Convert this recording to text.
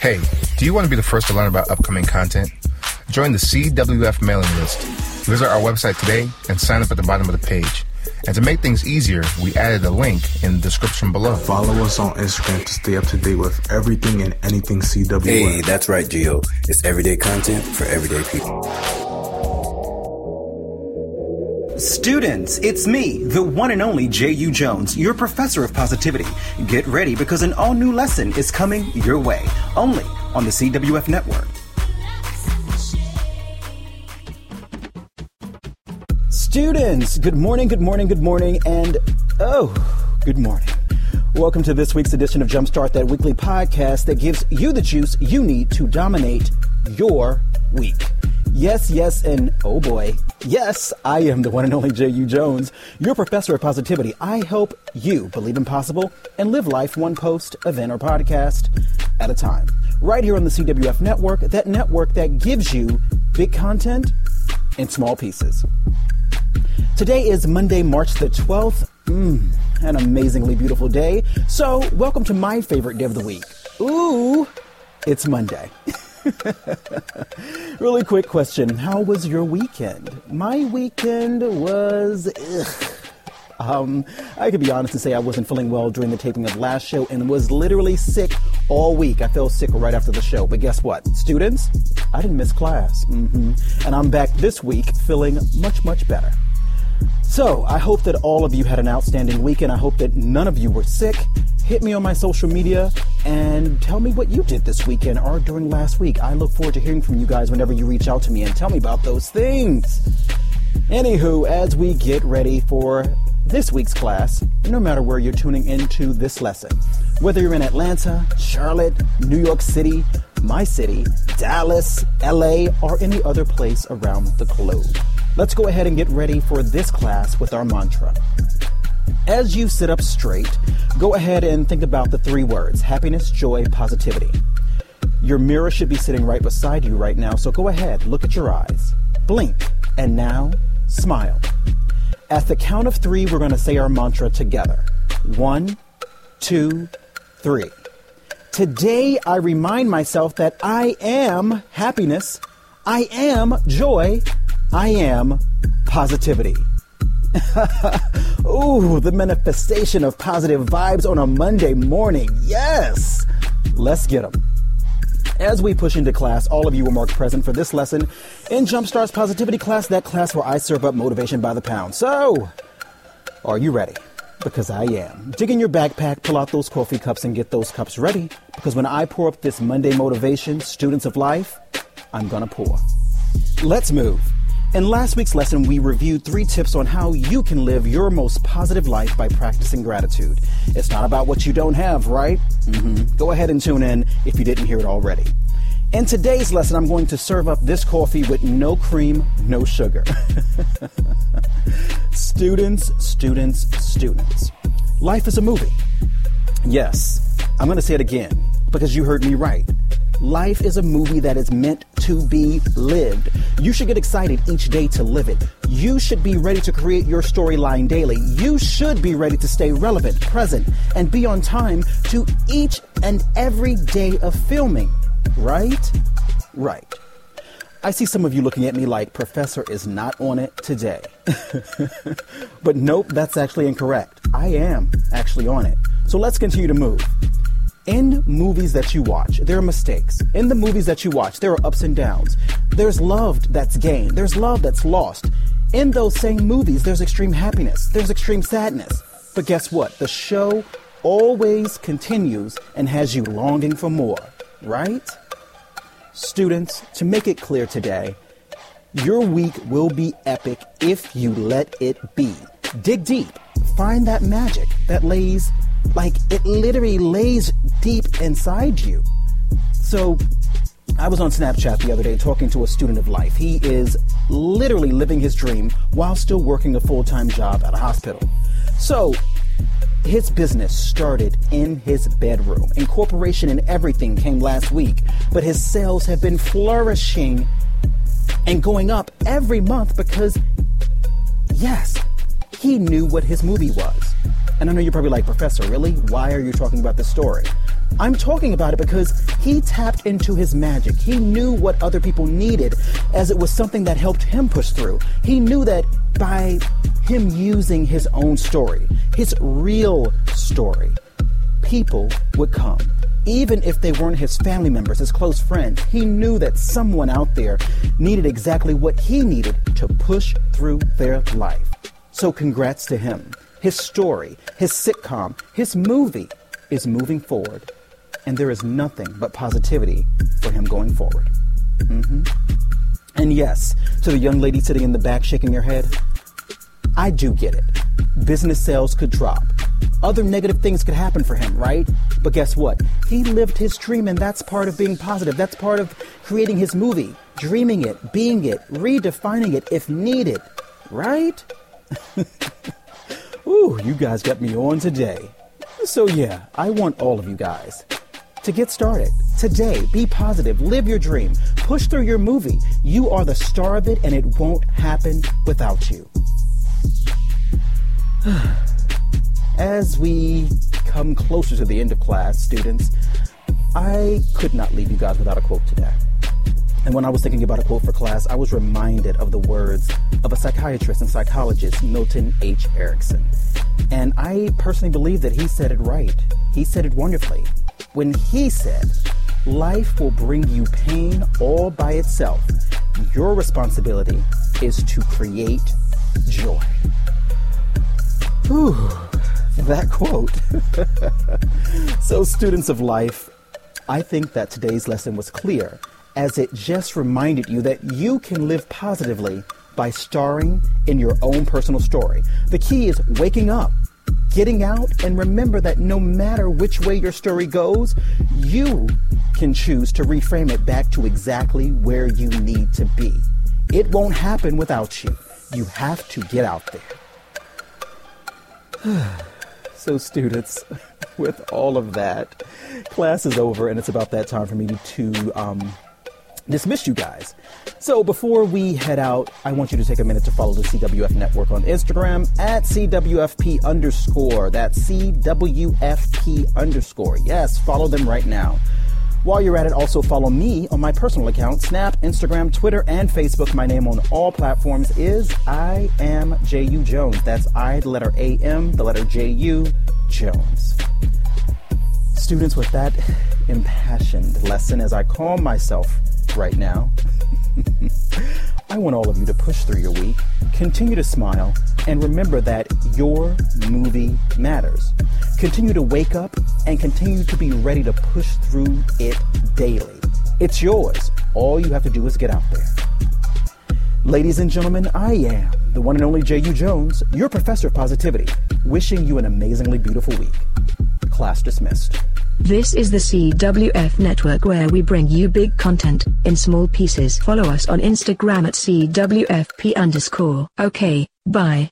Hey, do you want to be the first to learn about upcoming content? Join the CWF mailing list. Visit our website today and sign up at the bottom of the page. And to make things easier, we added a link in the description below. Follow us on Instagram to stay up to date with everything and anything CWF. Hey, that's right, Gio. It's everyday content for everyday people. Students, it's me, the one and only J.U. Jones, your professor of positivity. Get ready because an all new lesson is coming your way, only on the CWF network. Students, good morning, good morning, good morning, and oh, good morning. Welcome to this week's edition of Jumpstart, that weekly podcast that gives you the juice you need to dominate your week. Yes, yes, and oh boy, yes, I am the one and only J.U. Jones, your professor of positivity. I help you believe in possible and live life one post, event, or podcast at a time. Right here on the CWF network, that network that gives you big content in small pieces. Today is Monday, March the 12th. Mm, an amazingly beautiful day. So, welcome to my favorite day of the week. Ooh, it's Monday. really quick question How was your weekend? My weekend was. Ugh. Um, I could be honest and say I wasn't feeling well during the taping of last show and was literally sick all week. I felt sick right after the show. But guess what? Students, I didn't miss class. Mm-hmm. And I'm back this week feeling much, much better. So, I hope that all of you had an outstanding weekend. I hope that none of you were sick. Hit me on my social media and tell me what you did this weekend or during last week. I look forward to hearing from you guys whenever you reach out to me and tell me about those things. Anywho, as we get ready for this week's class, no matter where you're tuning into this lesson, whether you're in Atlanta, Charlotte, New York City, my city, Dallas, LA, or any other place around the globe. Let's go ahead and get ready for this class with our mantra. As you sit up straight, go ahead and think about the three words happiness, joy, positivity. Your mirror should be sitting right beside you right now, so go ahead, look at your eyes, blink, and now smile. At the count of three, we're going to say our mantra together. One, two, three. Today, I remind myself that I am happiness, I am joy, I am positivity. Ooh, the manifestation of positive vibes on a Monday morning. Yes! Let's get them. As we push into class, all of you were marked present for this lesson in Jumpstart's Positivity class, that class where I serve up motivation by the pound. So, are you ready? Because I am. Dig in your backpack, pull out those coffee cups, and get those cups ready. Because when I pour up this Monday motivation, students of life, I'm gonna pour. Let's move. In last week's lesson, we reviewed three tips on how you can live your most positive life by practicing gratitude. It's not about what you don't have, right? Mm-hmm. Go ahead and tune in if you didn't hear it already. In today's lesson, I'm going to serve up this coffee with no cream, no sugar. students, students, students. Life is a movie. Yes, I'm going to say it again because you heard me right. Life is a movie that is meant to be lived. You should get excited each day to live it. You should be ready to create your storyline daily. You should be ready to stay relevant, present, and be on time to each and every day of filming. Right? Right. I see some of you looking at me like Professor is not on it today. but nope, that's actually incorrect. I am actually on it. So let's continue to move. In movies that you watch, there are mistakes. In the movies that you watch, there are ups and downs. There's love that's gained, there's love that's lost. In those same movies, there's extreme happiness, there's extreme sadness. But guess what? The show always continues and has you longing for more, right? Students, to make it clear today, your week will be epic if you let it be. Dig deep, find that magic that lays like it literally lays deep inside you. So I was on Snapchat the other day talking to a student of life. He is literally living his dream while still working a full time job at a hospital. So his business started in his bedroom. Incorporation and everything came last week, but his sales have been flourishing and going up every month because, yes, he knew what his movie was. And I know you're probably like, Professor, really? Why are you talking about this story? I'm talking about it because he tapped into his magic. He knew what other people needed as it was something that helped him push through. He knew that by him using his own story, his real story, people would come. Even if they weren't his family members, his close friends, he knew that someone out there needed exactly what he needed to push through their life. So, congrats to him. His story, his sitcom, his movie is moving forward and there is nothing but positivity for him going forward. Mm-hmm. And yes, to the young lady sitting in the back shaking her head, I do get it. Business sales could drop. Other negative things could happen for him, right? But guess what? He lived his dream, and that's part of being positive. That's part of creating his movie, dreaming it, being it, redefining it if needed, right? Ooh, you guys got me on today. So, yeah, I want all of you guys to get started. Today, be positive, live your dream, push through your movie. You are the star of it, and it won't happen without you. As we come closer to the end of class, students, I could not leave you guys without a quote today. And when I was thinking about a quote for class, I was reminded of the words of a psychiatrist and psychologist, Milton H. Erickson. And I personally believe that he said it right. He said it wonderfully when he said, Life will bring you pain all by itself. Your responsibility is to create joy. Whew, that quote. so, students of life, I think that today's lesson was clear as it just reminded you that you can live positively by starring in your own personal story. The key is waking up getting out and remember that no matter which way your story goes, you can choose to reframe it back to exactly where you need to be. It won't happen without you. You have to get out there. so, students, with all of that, class is over and it's about that time for me to um, dismiss you guys. So before we head out, I want you to take a minute to follow the CWF network on Instagram at CWFP underscore. That's CWFP underscore. Yes, follow them right now. While you're at it, also follow me on my personal account, Snap, Instagram, Twitter, and Facebook. My name on all platforms is I am J.U. Jones. That's I, the letter A M, the letter J U, Jones. Students, with that impassioned lesson, as I calm myself right now, I want all of you to push through your week, continue to smile, and remember that your movie matters. Continue to wake up and continue to be ready to push through it daily. It's yours. All you have to do is get out there. Ladies and gentlemen, I am the one and only J.U. Jones, your professor of positivity, wishing you an amazingly beautiful week. Class dismissed. This is the CWF network where we bring you big content in small pieces. Follow us on Instagram at CWFP underscore. Okay, bye.